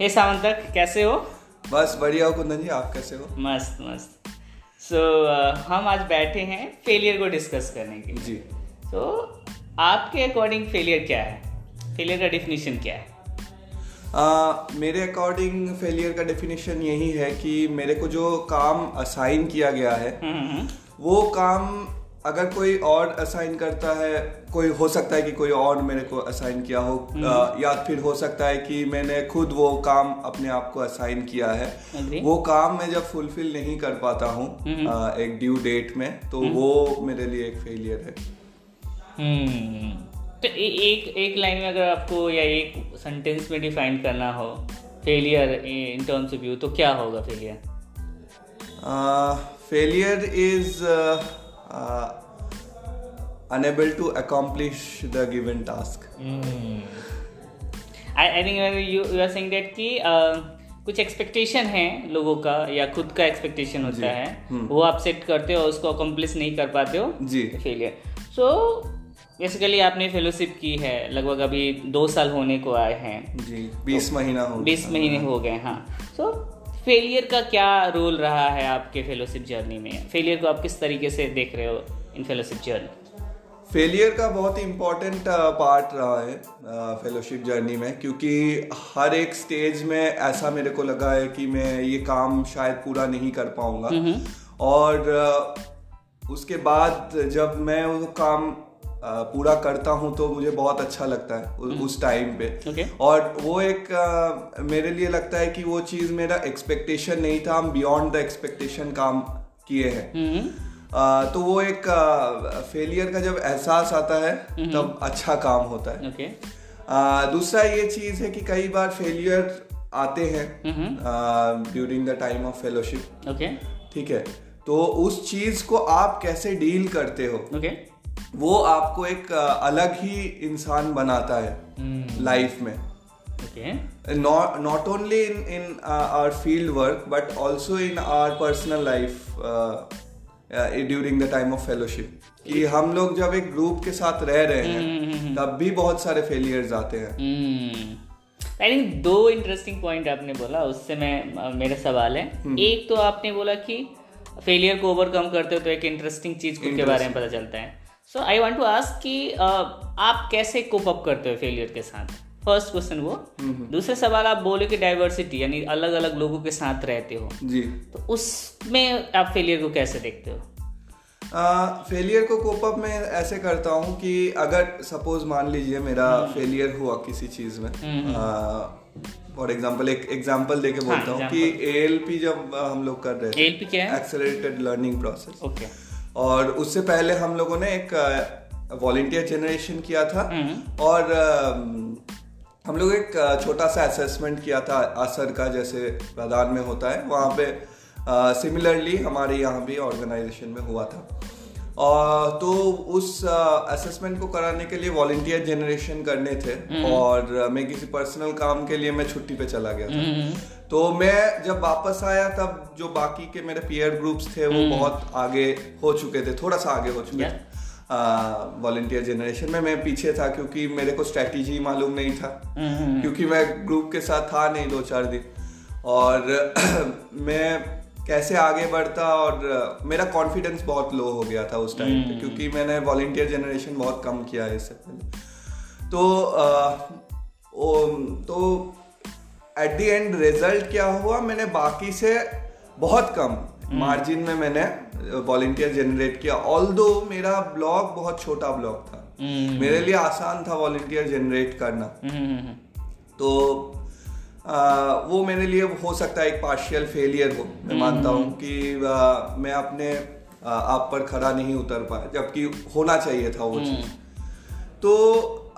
हे सावंतक कैसे हो? बस बढ़िया हो कुंदन जी आप कैसे हो? मस्त मस्त। सो so, uh, हम आज बैठे हैं फेलियर को डिस्कस करने के लिए। जी। तो so, आपके अकॉर्डिंग फेलियर क्या है? फेलियर का डिफिनीशन क्या है? आ, मेरे अकॉर्डिंग फेलियर का डेफिनेशन यही है कि मेरे को जो काम असाइन किया गया है हम्म, हम्म, वो काम अगर कोई और असाइन करता है कोई हो सकता है कि कोई और मेरे को असाइन किया हो या फिर हो सकता है कि मैंने खुद वो काम अपने आप को असाइन किया है। Agree. वो काम मैं जब फुलफिल नहीं कर पाता हूँ एक ड्यू डेट में तो वो मेरे लिए एक फेलियर है। हम्म। तो ए, एक एक लाइन में अगर आपको या एक सेंटेंस में डिफाइन करना हो failure in terms of view तो क्या होगा failure failure is unable to accomplish the given task. I I think you you are saying that कि uh, कुछ एक्सपेक्टेशन है लोगों का या खुद का एक्सपेक्टेशन होता है वो आप सेट करते हो उसको अकम्प्लिश नहीं कर पाते हो जी। फेलियर सो बेसिकली आपने फेलोशिप की है लगभग अभी दो साल होने को आए हैं। जी बीस तो, महीना हो बीस महीने हो गए हाँ। सो फेलियर का क्या रोल रहा है आपके फेलोशिप जर्नी में? फेलियर को आप किस तरीके से देख रहे हो इन फेलोशिप जर्नी फेलियर का बहुत ही इम्पोर्टेंट पार्ट रहा है फेलोशिप जर्नी में क्योंकि हर एक स्टेज में ऐसा मेरे को लगा है कि मैं ये काम शायद पूरा नहीं कर पाऊँगा। और uh, उसके बाद जब मैं वो काम uh, पूरा करता हूँ तो मुझे बहुत अच्छा लगता है उस टाइम पे। Okay. और वो एक मेरे लिए लगता है कि वो चीज़ मेरा एक्सपेक्टेशन नहीं था हम बियॉन्ड द एक्सपेक्टेशन काम किए हैं। आ, तो वो एक फेलियर का जब एहसास आता है तब अच्छा काम होता है। आ, दूसरा ये चीज़ है कि कई बार फेलियर आते हैं during the time of fellowship ठीक है? तो उस चीज़ को आप कैसे डील करते हो? ओके। वो आपको एक अलग ही इंसान बनाता है लाइफ में। Not only in in in field work but also in but personal life during the time of fellowship. कि हम लोग जब एक ग्रुप के साथ रह रहे हैं तब भी बहुत सारे फेलियर्स आते हैं। I think. दो इंटरेस्टिंग पॉइंट आपने बोला उससे मैं मेरा सवाल है। एक तो आपने बोला कि फेलियर को ओवरकम करते हो तो एक इंटरेस्टिंग चीज़ के बारे में पता चलता है। So I want to ask कि आप कैसे कोप अप करते हो फेलियर के साथ? फ़र्स्ट क्वेश्चन वो। दूसरा सवाल आप बोले कि डाइवर्सिटी यानी अलग अलग लोगों के साथ रहते हो। जी। तो उसमें आप फेलियर को कैसे देखते हो? फेलियर को कोप अप मैं ऐसे करता हूँ कि अगर सपोज़ मान लीजिए मेरा फेलियर हुआ किसी चीज़ में। फॉर एग्ज़ाम्पल एक एग्ज़ाम्पल देके बोलता हूँ कि ए जब हम लोग कर रहे थे है? एक्सेलरेटेड लर्निंग प्रोसेस ओके और उससे पहले हम लोगों ने एक वॉलेंटियर जनरेशन किया था। और हम लोग एक छोटा सा असेसमेंट किया था असर का जैसे प्रदान में होता है। वहाँ पे सिमिलरली हमारे यहाँ भी ऑर्गेनाइजेशन में हुआ था। और तो उस असेसमेंट को कराने के लिए वॉलेंटियर जनरेशन करने थे। और मैं किसी पर्सनल काम के लिए मैं छुट्टी पे चला गया था। तो मैं जब वापस आया तब जो बाकी के मेरे पीयर ग्रुप्स थे वो बहुत आगे हो चुके थे थोड़ा सा आगे हो चुके Yeah. थे। वॉलेंटियर जनरेशन में मैं पीछे था क्योंकि मेरे को स्ट्रेटेजी मालूम नहीं था। क्योंकि मैं ग्रुप के साथ था नहीं दो चार दिन। और मैं कैसे आगे बढ़ता और मेरा कॉन्फिडेंस बहुत लो हो गया था उस टाइम पे क्योंकि मैंने वॉलेंटियर जनरेशन बहुत कम किया है इससे पहले। तो अ, ओ, तो एट द एंड रिज़ल्ट क्या हुआ? मैंने बाकी से बहुत कम मार्जिन में मैंने वॉलेंटियर जनरेट किया ऑल मेरा ब्लॉग बहुत छोटा ब्लॉग था। मेरे लिए आसान था वॉलेंटियर जनरेट करना। हम्म, तो आ, वो मेरे लिए हो सकता है एक पार्शियल फेलियर हो। मैं मानता हूँ कि आ, मैं अपने आ, आप पर खड़ा नहीं उतर पाया जबकि होना चाहिए था वो चीज़। तो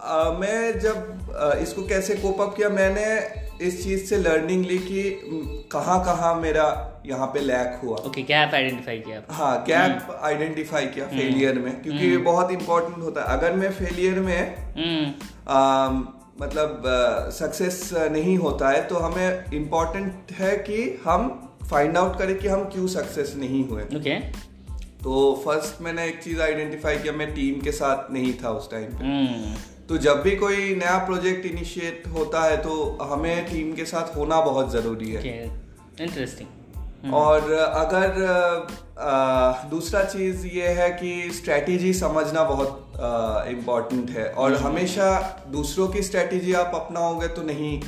आ, मैं जब आ, इसको कैसे कोप अप किया मैंने इस चीज़ से लर्निंग ली कि कहाँ कहाँ मेरा यहाँ पे लैक हुआ। ओके गैप आइडेंटिफाई किया। हाँ गैप आइडेंटिफाई किया फेलियर में क्योंकि ये बहुत इंपॉर्टेंट होता है। अगर मैं फेलियर में आ, मतलब सक्सेस नहीं होता है तो हमें इम्पोर्टेंट है कि हम फाइंड आउट करें कि हम क्यों सक्सेस नहीं हुए। Okay okay. तो फ़र्स्ट मैंने एक चीज़ आइडेंटिफाई किया मैं टीम के साथ नहीं था उस टाइम पे। तो जब भी कोई नया प्रोजेक्ट इनिशिएट होता है तो हमें टीम के साथ होना बहुत ज़रूरी है। Interesting hmm. और अगर आ, दूसरा चीज़ ये है कि स्ट्रेटेजी समझना बहुत इम्पोर्टेंट है। और हम्म। हमेशा दूसरों की स्ट्रेटेजी आप अपनाओगे तो नहीं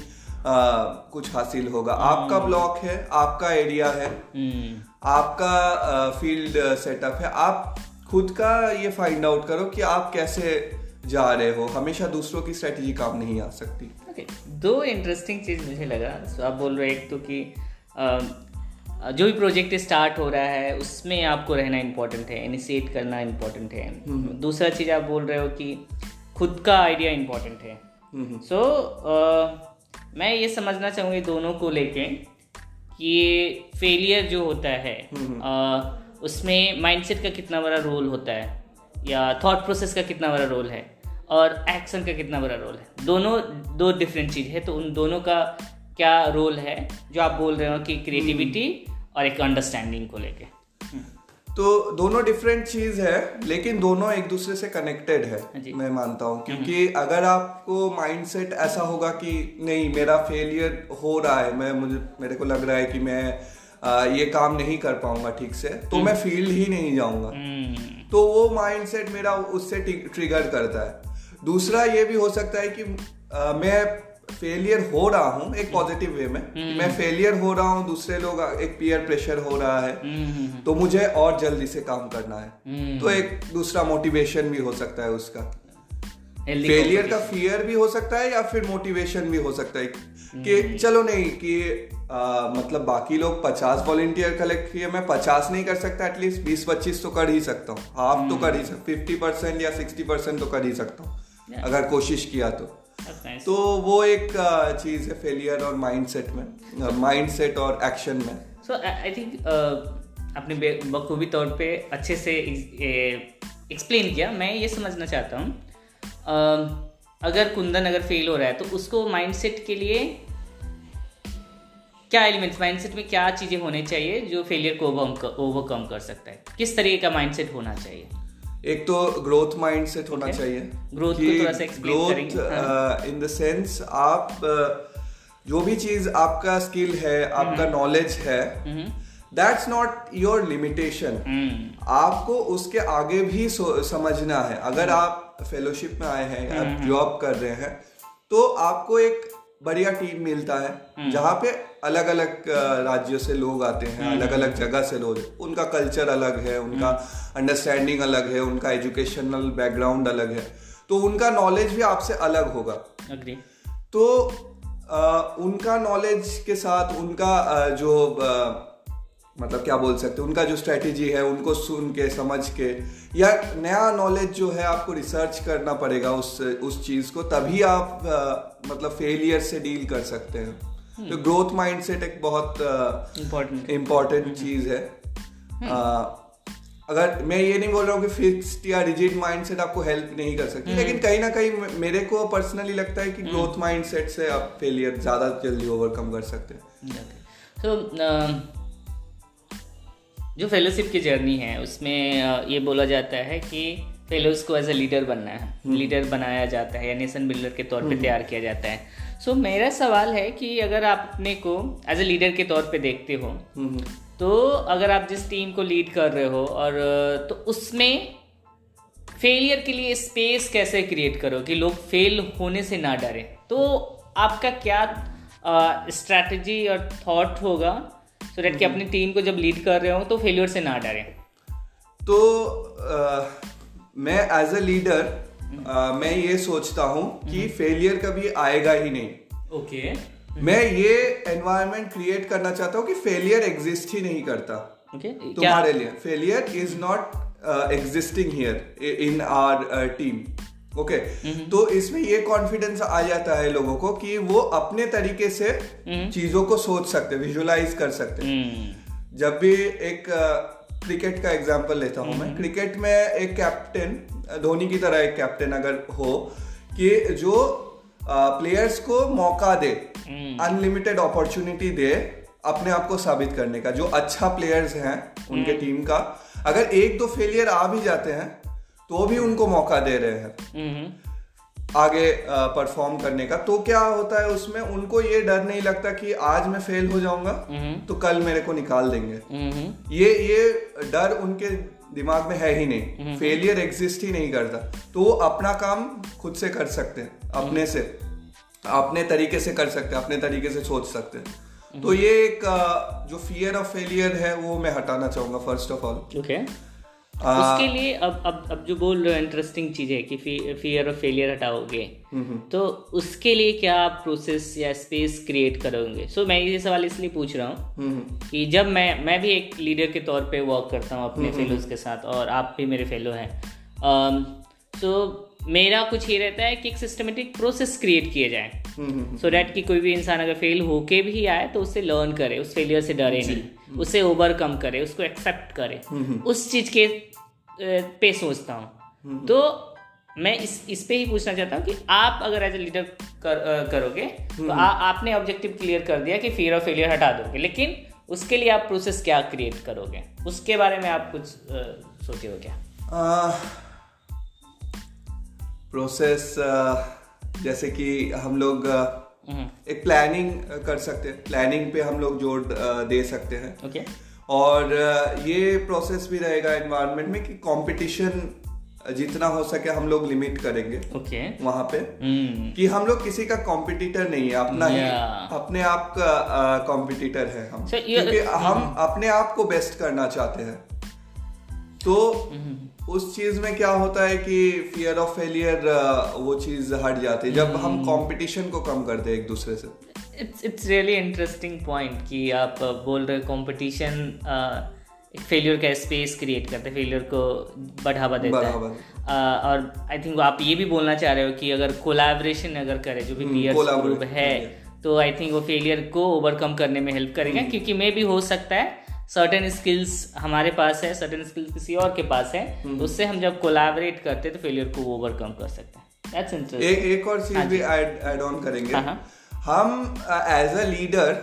आ, कुछ हासिल होगा। हम्म। आपका ब्लॉक है आपका एरिया है। आपका फ़ील्ड सेटअप है। आप खुद का ये फाइंड आउट करो कि आप कैसे जा रहे हो हमेशा दूसरों की स्ट्रेटेजी काम नहीं आ सकती okay. दो इंटरेस्टिंग चीज़ मुझे लगा so आप बोल रहे एक तो कि जो भी प्रोजेक्ट स्टार्ट हो रहा है उसमें आपको रहना इम्पोर्टेंट है इनिशिएट करना इम्पोर्टेंट है हम्म। दूसरा चीज़ आप बोल रहे हो कि खुद का आइडिया इम्पोर्टेंट है सो हम्म। so, मैं ये समझना चाहूँगी दोनों को लेके कि फेलियर जो होता है uh, उसमें माइंडसेट का कितना बड़ा रोल होता है या थॉट प्रोसेस का कितना बड़ा रोल है और एक्शन का कितना बड़ा रोल है। दोनों दो डिफरेंट चीज़ है तो उन दोनों का क्या रोल है जो आप बोल रहे हो कि क्रिएटिविटी और एक अंडरस्टैंडिंग को लेके। तो दोनों डिफरेंट चीज़ है लेकिन दोनों एक दूसरे से कनेक्टेड है हाँ मैं मानता हूँ। क्योंकि अगर आपको माइंडसेट ऐसा होगा कि नहीं मेरा फेलियर हो रहा है मैं मुझे मेरे को लग रहा है कि मैं आ, ये काम नहीं कर पाऊँगा ठीक से तो हम्म। मैं फ़ील्ड ही नहीं जाऊँगा। हम्म। तो वो माइंडसेट मेरा उससे ट्रिगर करता है दूसरा ये भी हो सकता है कि आ, मैं फेलियर हो रहा हूँ एक पॉजिटिव वे में हम्म। मैं फेलियर हो रहा हूँ दूसरे लोग एक पीयर प्रेशर हो रहा है हम्म। तो मुझे और जल्दी से काम करना है हम्म। तो एक दूसरा मोटिवेशन भी हो सकता है उसका फेलियर का फियर भी हो सकता है या फिर मोटिवेशन भी हो सकता है कि चलो नहीं कि आ, मतलब बाकी लोग पचास वॉलेंटियर कलेक्ट किए मैं पचास नहीं कर सकता एटलीस्ट बीस पच्चीस तो कर ही सकता हूँ। हाफ़ तो कर ही सकता फिफ्टी परसेंट या सिक्सटी परसेंट तो कर ही सकता हूँ अगर कोशिश किया तो। Nice. तो वो एक चीज़ है फेलियर और माइंडसेट में माइंडसेट और एक्शन में। सो आई थिंक अपने बखूबी तौर पे अच्छे से एक्सप्लेन किया। मैं ये समझना चाहता हूँ अगर कुंदन अगर फेल हो रहा है तो उसको माइंडसेट के लिए क्या एलिमेंट्स माइंडसेट में क्या चीज़ें होने चाहिए जो फेलियर को ओवरकम कर सकता है? किस तरीके का माइंडसेट होना चाहिए? एक तो ग्रोथ माइंड सेट होना चाहिए ग्रोथ को थोड़ा सा ग्रोथ इन द सेंस आप uh, जो भी चीज़ आपका स्किल है आपका नॉलेज हम्म। है दैट्स नॉट योर लिमिटेशन आपको उसके आगे भी समझना है। अगर हम्म। आप फेलोशिप में आए हैं आप जॉब हम्म, कर रहे हैं तो आपको एक बढ़िया टीम मिलता है हम्म। जहाँ पे अलग अलग राज्यों से लोग आते हैं अलग अलग जगह से लोग उनका कल्चर अलग है उनका अंडरस्टैंडिंग हम्म। अलग है उनका एजुकेशनल बैकग्राउंड अलग है तो उनका नॉलेज भी आपसे अलग होगा तो आ, उनका नॉलेज के साथ उनका आ, जो आ, मतलब क्या बोल सकते हैं उनका जो स्ट्रेटेजी है उनको सुन के समझ के या नया नॉलेज जो है आपको रिसर्च करना पड़ेगा उस उस चीज़ को तभी आप आ, मतलब फेलियर से डील कर सकते हैं। hmm. तो ग्रोथ माइंडसेट एक बहुत इम्पोर्टेंट hmm. चीज़ है. आ, अगर मैं ये नहीं बोल रहा हूँ कि फिक्स्ड या रिजिड माइंडसेट आपको हेल्प नहीं कर सकती लेकिन कहीं ना कहीं मेरे को पर्सनली लगता है कि ग्रोथ माइंडसेट से आप फेलियर ज़्यादा जल्दी ओवरकम कर सकते हैं। जो फेलोशिप की जर्नी है उसमें ये बोला जाता है कि फेलोज को एज ए लीडर बनना है लीडर हम्म। बनाया जाता है या नेशन बिल्डर के तौर पे हम्म। तैयार किया जाता है सो so, मेरा सवाल है कि अगर आप अपने को एज ए लीडर के तौर पे देखते हो हम्म। तो अगर आप जिस टीम को लीड कर रहे हो और तो उसमें फेलियर के लिए स्पेस कैसे क्रिएट करो कि लोग फेल होने से ना डरे तो आपका क्या स्ट्रैटेजी और थॉट होगा सो डेट कि अपनी टीम को जब लीड कर रहे हो तो फेलियर से ना डरें। तो आ, मैं एज अ लीडर मैं ये सोचता हूँ कि फेलियर हम्म। कभी आएगा ही नहीं। Okay okay. मैं ये एनवायरमेंट क्रिएट करना चाहता हूँ कि फेलियर एग्जिस्ट ही नहीं करता। Okay. तुम्हारे लिए। Failure is not existing here in our team okay okay. तो इसमें ये कॉन्फिडेंस आ जाता है लोगों को कि वो अपने तरीके से चीज़ों को सोच सकते विजुलाइज कर सकते हम्म। जब भी एक क्रिकेट का एग्जांपल लेता हूँ मैं क्रिकेट में एक कैप्टन धोनी की तरह एक कैप्टन अगर हो कि जो प्लेयर्स को मौका दे अनलिमिटेड हम्म। अपॉर्चुनिटी दे अपने आप को साबित करने का जो अच्छा प्लेयर्स हैं उनके टीम हम्म। का अगर एक दो फेलियर आ भी जाते हैं तो भी उनको मौका दे रहे हैं। आगे परफॉर्म करने का। तो क्या होता है उसमें? उनको ये डर नहीं लगता कि आज मैं फेल हो जाऊँगा तो कल मेरे को निकाल देंगे। ये ये डर उनके दिमाग में है ही नहीं। फेलियर एग्जिस्ट ही नहीं करता। तो वो अपना काम खुद से कर सकते हैं अपने से। अपने तरीके से कर सकते हैं अपने तरीके से सोच सकते हैं। तो ये एक जो फियर ऑफ़ फेलियर है वो मैं हटाना चाहूँगा फ़र्स्ट ऑफ़ ऑल ओके उसके लिए अब अब अब जो बोल रहे हो इंटरेस्टिंग चीज़ है कि फियर ऑफ़ फेलियर हटाओगे। तो उसके लिए क्या आप प्रोसेस या स्पेस क्रिएट करोगे? सो so, मैं ये सवाल इसलिए पूछ रहा हूँ कि जब मैं मैं भी एक लीडर के तौर पे वर्क करता हूँ अपने फेलोज के साथ और आप भी मेरे फेलो हैं। तो मेरा कुछ ये रहता है कि एक सिस्टमेटिक प्रोसेस क्रिएट किए जाए। सो डैट कि कोई भी इंसान अगर फेल होके भी आए तो उससे लर्न करे उस फेलियर से डरे नहीं। उसे ओवरकम करे उसको एक्सेप्ट करे। उस चीज़ के पे सोचता हूँ। तो मैं इस इस पे ही पूछना चाहता हूँ कि आप अगर एज ए लीडर कर, करोगे तो आ, आपने ऑब्जेक्टिव क्लियर कर दिया कि फियर ऑफ़ फेलियर हटा दोगे लेकिन उसके लिए आप प्रोसेस क्या क्रिएट करोगे? उसके बारे में आप कुछ सोचे हो क्या? प्रोसेस जैसे कि हम लोग हम्म। एक प्लानिंग कर सकते हैं प्लानिंग पे हम लोग ज़ोर दे सकते हैं ओके okay. और ये प्रोसेस भी रहेगा एनवायरनमेंट में कि कंपटीशन जितना हो सके हम लोग लिमिट करेंगे ओके okay. वहाँ पे hmm. कि हम लोग किसी का कॉम्पिटिटर नहीं है अपना yeah. ही अपने आप का कॉम्पिटिटर है हम so, क्योंकि हम hmm. अपने आप को बेस्ट करना चाहते हैं तो hmm. उस चीज़ में क्या होता है कि फियर ऑफ़ फेलियर वो चीज़ हट जाती है जब हम कंपटीशन को कम करते हैं एक दूसरे से। It's it's really interesting point कि आप बोल रहे कंपटीशन एक फेलियर का स्पेस क्रिएट करते हैं फेलियर को बढ़ावा देता है। और आई थिंक आप ये भी बोलना चाह रहे हो कि अगर कोलैबोरेशन अगर करे जो भी पीयर हम्म, ग्रुप है तो आई थिंक वो फेलियर को ओवरकम करने में हेल्प करेगा हम्म। क्योंकि मे भी हो सकता है सर्टेन स्किल्स हमारे पास है सर्टेन स्किल्स किसी और के पास है हम्म। तो उससे हम जब कोलैबोरेट करते हैं तो फेलियर को ओवरकम कर सकते हैं। दैट्स इंटरेस्टिंग एक एक और चीज़ हाँ भी ऐड ऑन करेंगे। हाँ, हाँ। हम एज अ लीडर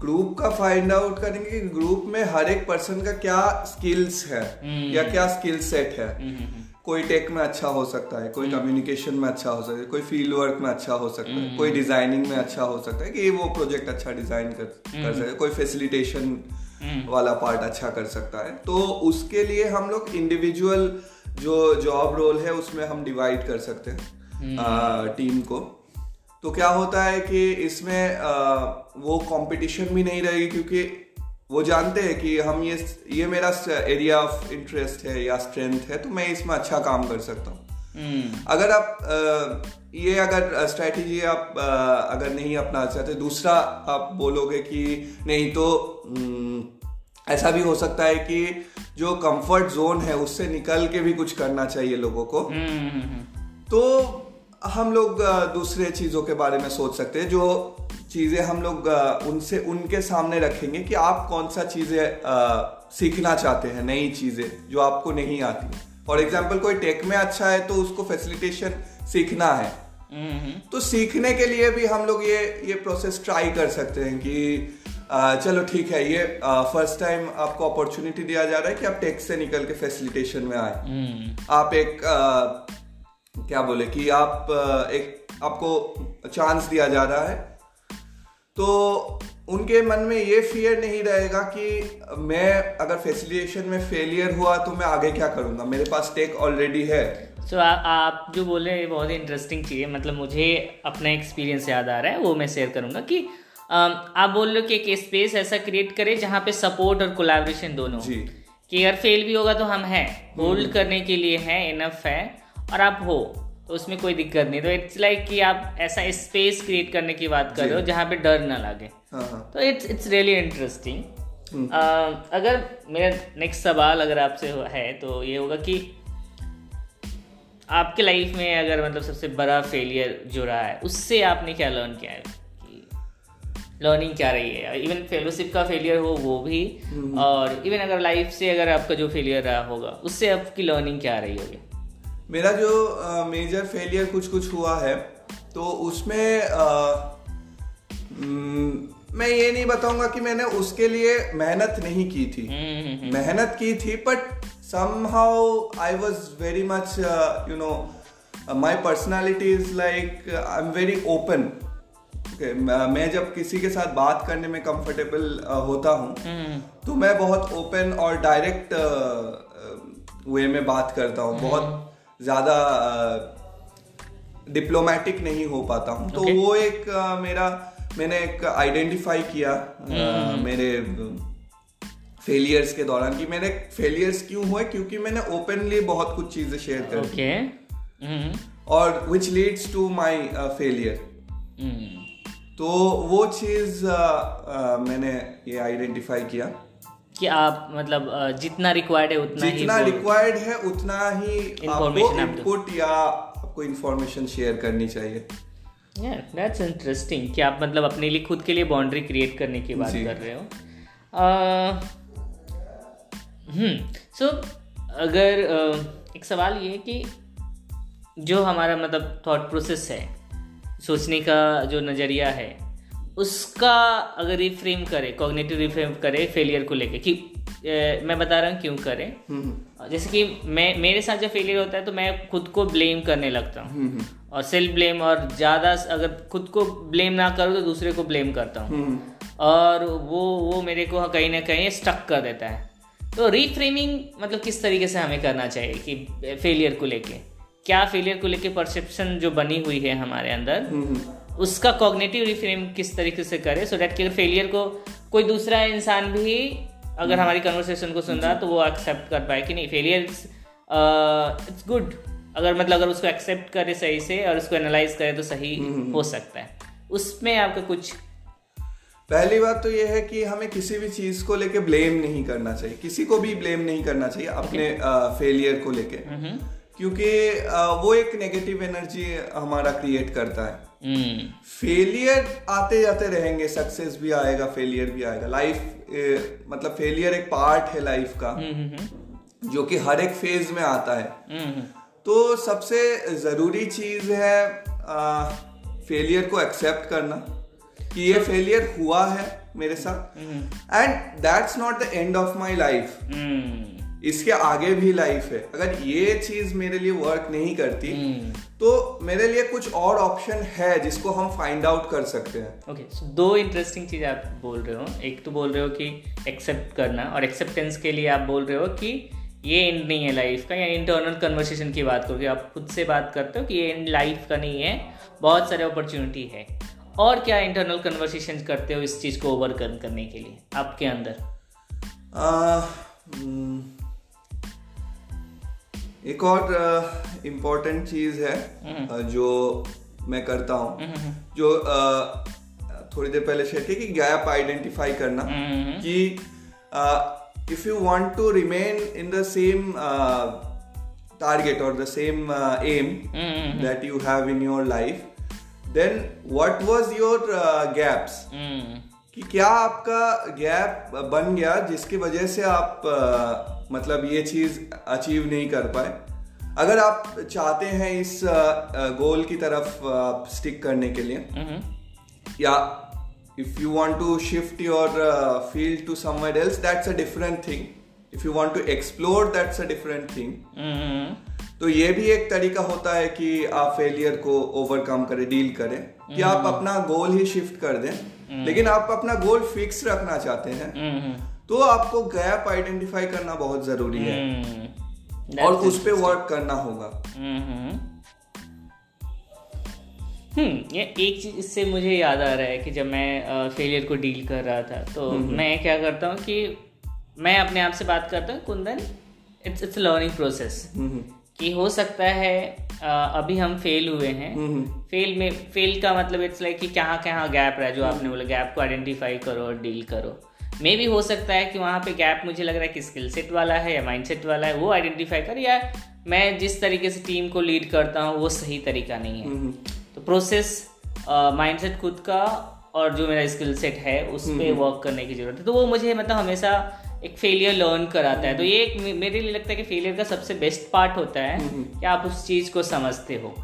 ग्रुप का फाइंड आउट करेंगे कि ग्रुप में हर एक पर्सन का क्या स्किल्स है हम्म। या क्या स्किल सेट है। हम्म, हम्म, कोई टेक में अच्छा हो सकता है कोई कम्युनिकेशन में अच्छा हो सकता है कोई फ़ील्ड वर्क में अच्छा हो सकता है कोई डिज़ाइनिंग में अच्छा हो सकता है कि वो प्रोजेक्ट अच्छा डिज़ाइन कर कर सकता है कोई फैसिलिटेशन वाला पार्ट अच्छा कर सकता है। तो उसके लिए हम लोग इंडिविजुअल जो जॉब रोल है उसमें हम डिवाइड कर सकते हैं टीम को। तो क्या होता है कि इसमें आ, वो कंपटीशन भी नहीं रहेगी क्योंकि वो जानते हैं कि हम ये ये मेरा एरिया ऑफ़ इंटरेस्ट है या स्ट्रेंथ है तो मैं इसमें अच्छा काम कर सकता हूँ। hmm. अगर आप आ, ये अगर स्ट्रैटेजी आप अगर नहीं अपना चाहते दूसरा आप बोलोगे कि नहीं तो ऐसा भी हो सकता है कि जो कंफर्ट जोन है उससे निकल के भी कुछ करना चाहिए लोगों को hmm. तो हम लोग दूसरे चीज़ों के बारे में सोच सकते हैं जो चीज़ें हम लोग उनसे उनके सामने रखेंगे कि आप कौन सा चीज़ें सीखना चाहते हैं नई चीज़ें जो आपको नहीं आती फॉर एग्ज़ाम्पल कोई टेक में अच्छा है तो उसको फैसिलिटेशन सीखना है हम्म। तो सीखने के लिए भी हम लोग ये ये प्रोसेस ट्राई कर सकते हैं कि आ, चलो ठीक है ये फ़र्स्ट टाइम आपको अपॉर्चुनिटी दिया जा रहा है कि आप टेक से निकल के फैसिलिटेशन में आए। हम्म। आप एक आ, क्या बोले कि आप एक आपको चांस दिया जा रहा है। तो उनके मन में ये फियर नहीं रहेगा कि मैं अगर फैसिलिटेशन में फेलियर हुआ तो मैं आगे क्या करूँगा। मेरे पास टेक ऑलरेडी है। सो so, आप जो बोले ये बहुत ही इंटरेस्टिंग चीज़ है। मतलब मुझे अपना एक्सपीरियंस याद आ रहा है वो मैं शेयर करूँगा कि आप बोल रहे हो कि एक स्पेस ऐसा क्रिएट करें जहाँ पे सपोर्ट और कोलाब्रेशन दोनों जी। कि अगर फेल भी होगा तो हम हैं। Hold hmm. करने के लिए हैं इनफ है और आप हो। तो उसमें कोई दिक्कत नहीं। तो इट्स लाइक like कि आप ऐसा स्पेस क्रिएट करने की बात कर रहे हो जहाँ पे डर ना लगे। हाँ, हाँ। तो इट्स इट्स रियली इंटरेस्टिंग अगर मेरा नेक्स्ट सवाल अगर आपसे है तो ये होगा कि आपके लाइफ में अगर मतलब सबसे बड़ा फेलियर जो रहा है उससे आपने क्या लर्न किया है? लर्निंग क्या रही है? इवन फेलोशिप का फेलियर हो वो भी। हम्म। और इवन अगर लाइफ से अगर आपका जो फेलियर रहा होगा उससे आपकी लर्निंग क्या रही होगी? मेरा जो मेजर फेलियर कुछ कुछ हुआ है तो उसमें मैं ये नहीं बताऊँगा कि मैंने उसके लिए मेहनत नहीं की थी। हम्म। मेहनत की थी but somehow I was very much you know my personality is like I am very open मैं जब किसी के साथ बात करने में कंफर्टेबल uh, होता हूँ हम्म, तो मैं बहुत ओपन और डायरेक्ट वे में बात करता हूँ। बहुत ज़्यादा डिप्लोमेटिक नहीं हो पाता हूँ। तो वो एक uh, मेरा मैंने एक आइडेंटिफाई किया uh, मेरे फेलियर्स के दौरान कि मेरे फेलियर्स क्यों हुए? क्योंकि मैंने ओपनली बहुत कुछ चीज़ें शेयर कर ओके हम्म, और which leads to my failure तो वो चीज़ मैंने ये आइडेंटिफाई किया। कि आप मतलब जितना रिक्वायर्ड है उतना जितना रिक्वायर्ड है उतना ही आपको। इनपुट या आपको इंफॉर्मेशन शेयर करनी चाहिए। दैट्स yeah, इंटरेस्टिंग कि आप मतलब अपने लिए खुद के लिए बाउंड्री क्रिएट करने की बात कर रहे हो। हम्म सो अगर एक सवाल ये है कि जो हमारा मतलब थॉट प्रोसेस है सोचने का जो नज़रिया है उसका अगर रिफ्रेम करे कॉग्निटिव रिफ्रेम करे फेलियर को लेके कि अ, मैं बता रहा हूँ क्यों करें। हम्म, जैसे कि मैं मेरे साथ जब फेलियर होता है तो मैं खुद को ब्लेम करने लगता हूँ। हम्म, और सेल्फ ब्लेम और ज़्यादा अगर खुद को ब्लेम ना करूँ तो दूसरे को ब्लेम करता हूँ। हम्म, और वो वो मेरे को कहीं ना कहीं स्टक कर देता है। तो रीफ्रेमिंग मतलब किस तरीके से हमें करना चाहिए कि फेलियर को लेके? क्या फेलियर को लेके परसेप्शन जो बनी हुई है हमारे अंदर हम्म, उसका कॉग्नेटिव रिफ्रेम किस तरीके से करे? सो डैट कि फेलियर को कोई दूसरा इंसान भी अगर हमारी कन्वर्सेशन को सुन रहा है तो वो एक्सेप्ट कर पाए कि नहीं फेलियर इट्स गुड अगर मतलब अगर उसको एक्सेप्ट करे सही से और उसको एनालाइज करे तो सही हो सकता है। उसमें आपका कुछ पहली बात तो यह है कि हमें किसी भी चीज़ को लेके ब्लेम नहीं करना चाहिए। किसी को भी ब्लेम नहीं करना चाहिए अपने फेलियर को लेके। हम्म क्योंकि वो एक नेगेटिव एनर्जी हमारा क्रिएट करता है। फेलियर आते जाते रहेंगे सक्सेस भी आएगा फेलियर भी आएगा। लाइफ मतलब फेलियर एक पार्ट है लाइफ का हम्म जो कि हर एक फ़ेज़ में आता है। हम्म तो सबसे ज़रूरी चीज़ है फेलियर को एक्सेप्ट करना। कि ये फेलियर हुआ है मेरे साथ। And that's not the end of my life इसके आगे भी लाइफ है। अगर ये चीज़ मेरे लिए वर्क नहीं करती हम्म। तो मेरे लिए कुछ और ऑप्शन है जिसको हम फाइंड आउट कर सकते हैं। ओके सो दो इंटरेस्टिंग चीज़ आप बोल रहे हो। एक तो बोल रहे हो कि एक्सेप्ट करना और एक्सेप्टेंस के लिए आप बोल रहे हो कि ये एंड नहीं है लाइफ का। या इंटरनल कन्वर्सेशन की बात करो कि आप खुद से बात करते हो कि ये एंड लाइफ का नहीं है। बहुत सारे अपॉर्चुनिटी है। और क्या इंटरनल कन्वर्सेशन करते हो इस चीज़ को ओवरकम करने के लिए आपके अंदर? आ, हम्म, एक और इम्पोर्टेंट चीज़ है अ, जो मैं करता हूँ। जो अ, थोड़ी देर पहले शेयर की कि गैप आइडेंटिफाई करना हम्म कि if you want to remain in the same target और the same uh, aim hmm that you have in then what was your gaps कि क्या आपका गैप बन गया जिसकी वजह से आप uh, मतलब ये चीज़ अचीव नहीं कर पाए? अगर आप चाहते हैं इस गोल uh, uh की तरफ़ स्टिक uh, करने के लिए हम्म। या if you want to shift your field to somewhere else that's a different thing if you want to explore that's a different thing तो ये भी एक तरीका होता है कि आप फेलियर को ओवरकम करें डील करें कि आप अपना गोल ही शिफ्ट कर दें। लेकिन आप अपना गोल फिक्स रखना चाहते हैं हम्म। तो आपको गैप आइडेंटिफाई करना बहुत ज़रूरी है। हम्म। और उस पर वर्क करना होगा। हम्म हम्म। ये एक चीज़ इससे मुझे याद आ रहा है कि जब मैं फेलियर को डील कर रहा था तो मैं क्या करता हूँ कि मैं अपने आप से बात करता हूँ Kundan it's it's learning process hmm, कि हो सकता है अभी हम फेल हुए हैं। हम्म, फेल में फेल का मतलब इट्स लाइक कि कहाँ कहाँ गैप रहा है जो आपने बोला गैप को आइडेंटिफाई करो और डील करो। मे भी हो सकता है कि वहाँ पे गैप मुझे लग रहा है कि स्किल सेट वाला है या माइंड सेट वाला है वो आइडेंटिफाई कर या मैं जिस तरीके से टीम को लीड करता हूँ वो सही तरीका नहीं है। हम्म, तो प्रोसेस माइंडसेट खुद का और जो मेरा स्किल सेट है उस पर वर्क करने की ज़रूरत है। तो वो मुझे मतलब हमेशा एक फेलियर लर्न कराता है। तो ये एक मेरे लिए लगता है कि फेलियर का सबसे बेस्ट पार्ट होता है कि आप उस चीज़ को समझते हो।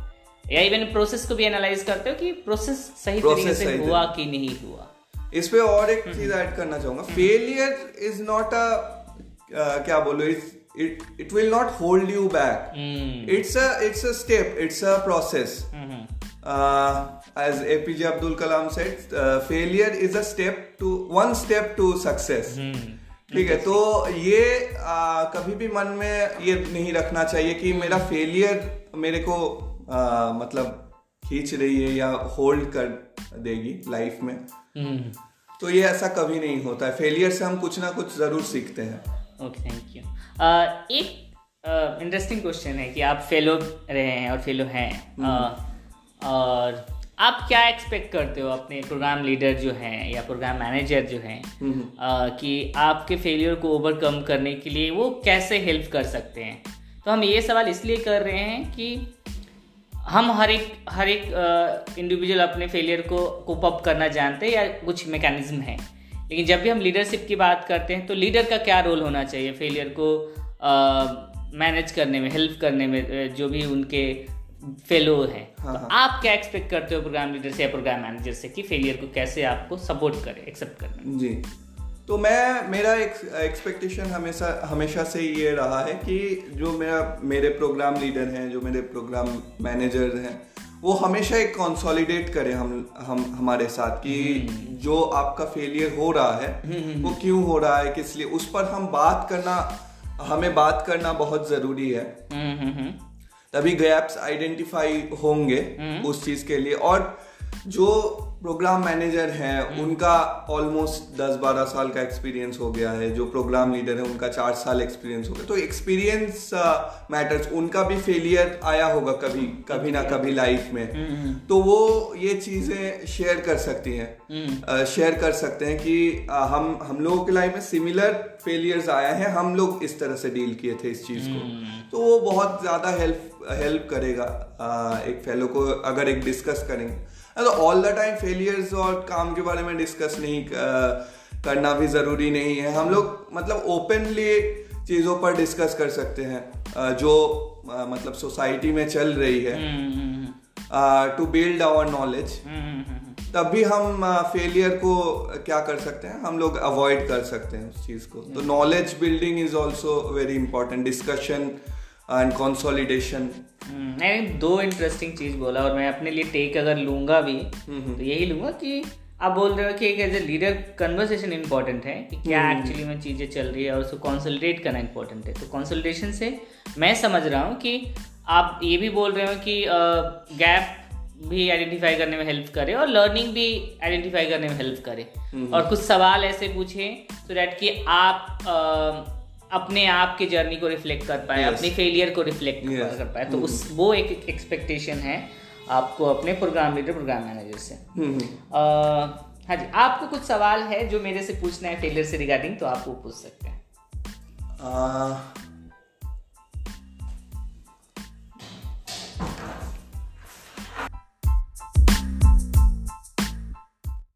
या इवन प्रोसेस को भी एनालाइज करते हो कि प्रोसेस सही तरीके से हुआ कि नहीं हुआ। इस पे और एक चीज़ ऐड करना चाहूँगा। फेलियर इज़ नॉट अ क्या बोलो इस it it will not hold you back. mm. it's a it's a step it's a process. mm-hmm. uh, as apj abdul kalam said uh, failure is a step to one step to success. mm. ठीक है तो ये आ, कभी भी मन में ये नहीं रखना चाहिए कि मेरा फेलियर मेरे को आ, मतलब खींच रही है या होल्ड कर देगी लाइफ में। hmm. तो ये ऐसा कभी नहीं होता है। फेलियर से हम कुछ ना कुछ ज़रूर सीखते हैं। ओके थैंक यू एक इंटरेस्टिंग क्वेश्चन है कि आप फेलो रहे हैं और फेलो हैं। uh, और आप क्या एक्सपेक्ट करते हो अपने प्रोग्राम लीडर जो हैं या प्रोग्राम मैनेजर जो हैं कि आपके फेलियर को ओवरकम करने के लिए वो कैसे हेल्प कर सकते हैं? तो हम ये सवाल इसलिए कर रहे हैं कि हम हर एक हर एक इंडिविजुअल अपने फेलियर को कोप अप करना जानते हैं या कुछ मैकेनिज्म है। लेकिन जब भी हम लीडरशिप की बात करते हैं तो लीडर का क्या रोल होना चाहिए फेलियर को मैनेज करने में हेल्प करने में जो भी उनके फेलो हैं। हाँ, तो हाँ. आप क्या एक्सपेक्ट करते हो प्रोग्राम लीडर से या प्रोग्राम मैनेजर से कि फेलियर को कैसे आपको सपोर्ट करे एक्सेप्ट करने जी। तो मैं मेरा एक एक्सपेक्टेशन हमेशा हमेशा से ये रहा है कि जो मेरा मेरे प्रोग्राम लीडर हैं जो मेरे प्रोग्राम मैनेजर हैं वो हमेशा एक कंसोलिडेट करें हम हम हमारे साथ कि हम्म। जो आपका फेलियर हो रहा है हम्म, हम्म, वो क्यों हो रहा है किस लिए? उस पर हम बात करना हमें बात करना बहुत ज़रूरी है। तभी गैप्स आइडेंटिफाई होंगे उस चीज़ के लिए। और जो प्रोग्राम मैनेजर हैं हम्म। उनका ऑलमोस्ट दस बारह साल का एक्सपीरियंस हो गया है जो प्रोग्राम लीडर है उनका चार साल एक्सपीरियंस हो गया। तो एक्सपीरियंस मैटर्स uh, उनका भी फेलियर आया होगा कभी कभी ना कभी लाइफ में। हम्म, हम्म। तो वो ये चीज़ें शेयर कर सकती हैं। शेयर uh, कर सकते हैं कि uh, हम हम लोगों के लाइफ में सिमिलर फेलियर्स आया है हम लोग इस तरह से डील किए थे इस चीज़ को। तो वो बहुत ज़्यादा हेल्प हेल्प करेगा एक फेलो को अगर एक डिस्कस करेंगे। तो ऑल द टाइम फेलियर्स और काम के बारे में डिस्कस नहीं करना भी ज़रूरी नहीं है। हम लोग मतलब ओपनली चीज़ों पर डिस्कस कर सकते हैं जो मतलब सोसाइटी में चल रही है। टू बिल्ड आवर नॉलेज तब भी हम फेलियर को क्या कर सकते हैं? हम लोग अवॉइड कर सकते हैं उस चीज़ को। तो knowledge building is also very important discussion and consolidation मैंने दो इंटरेस्टिंग चीज़ बोला और मैं अपने लिए टेक अगर लूँगा भी। तो यही लूँगा कि आप बोल रहे हो कि एक as a leader conversation important है कि क्या एक्चुअली। में चीज़ें चल रही है और उसको कॉन्सल्टेट करना इंपॉर्टेंट है तो कॉन्सल्टेशन से मैं समझ रहा हूँ कि आप ये भी बोल रहे हो कि गैप भी आइडेंटिफाई करने में हेल्प करे और लर्निंग भी आइडेंटिफाई करने में हेल्प करे। और कुछ सवाल ऐसे पूछे सो डैट कि आप अपने आप के जर्नी को रिफ्लेक्ट कर पाए yes. अपने फेलियर को रिफ्लेक्ट yes. कर पाए तो mm-hmm. उस वो एक एक्सपेक्टेशन है आपको अपने प्रोग्राम लीडर प्रोग्राम मैनेजर से mm-hmm. uh, हाँ जी आपको कुछ सवाल है जो मेरे से पूछना है फेलियर से रिगार्डिंग तो आप वो पूछ सकते हैं uh,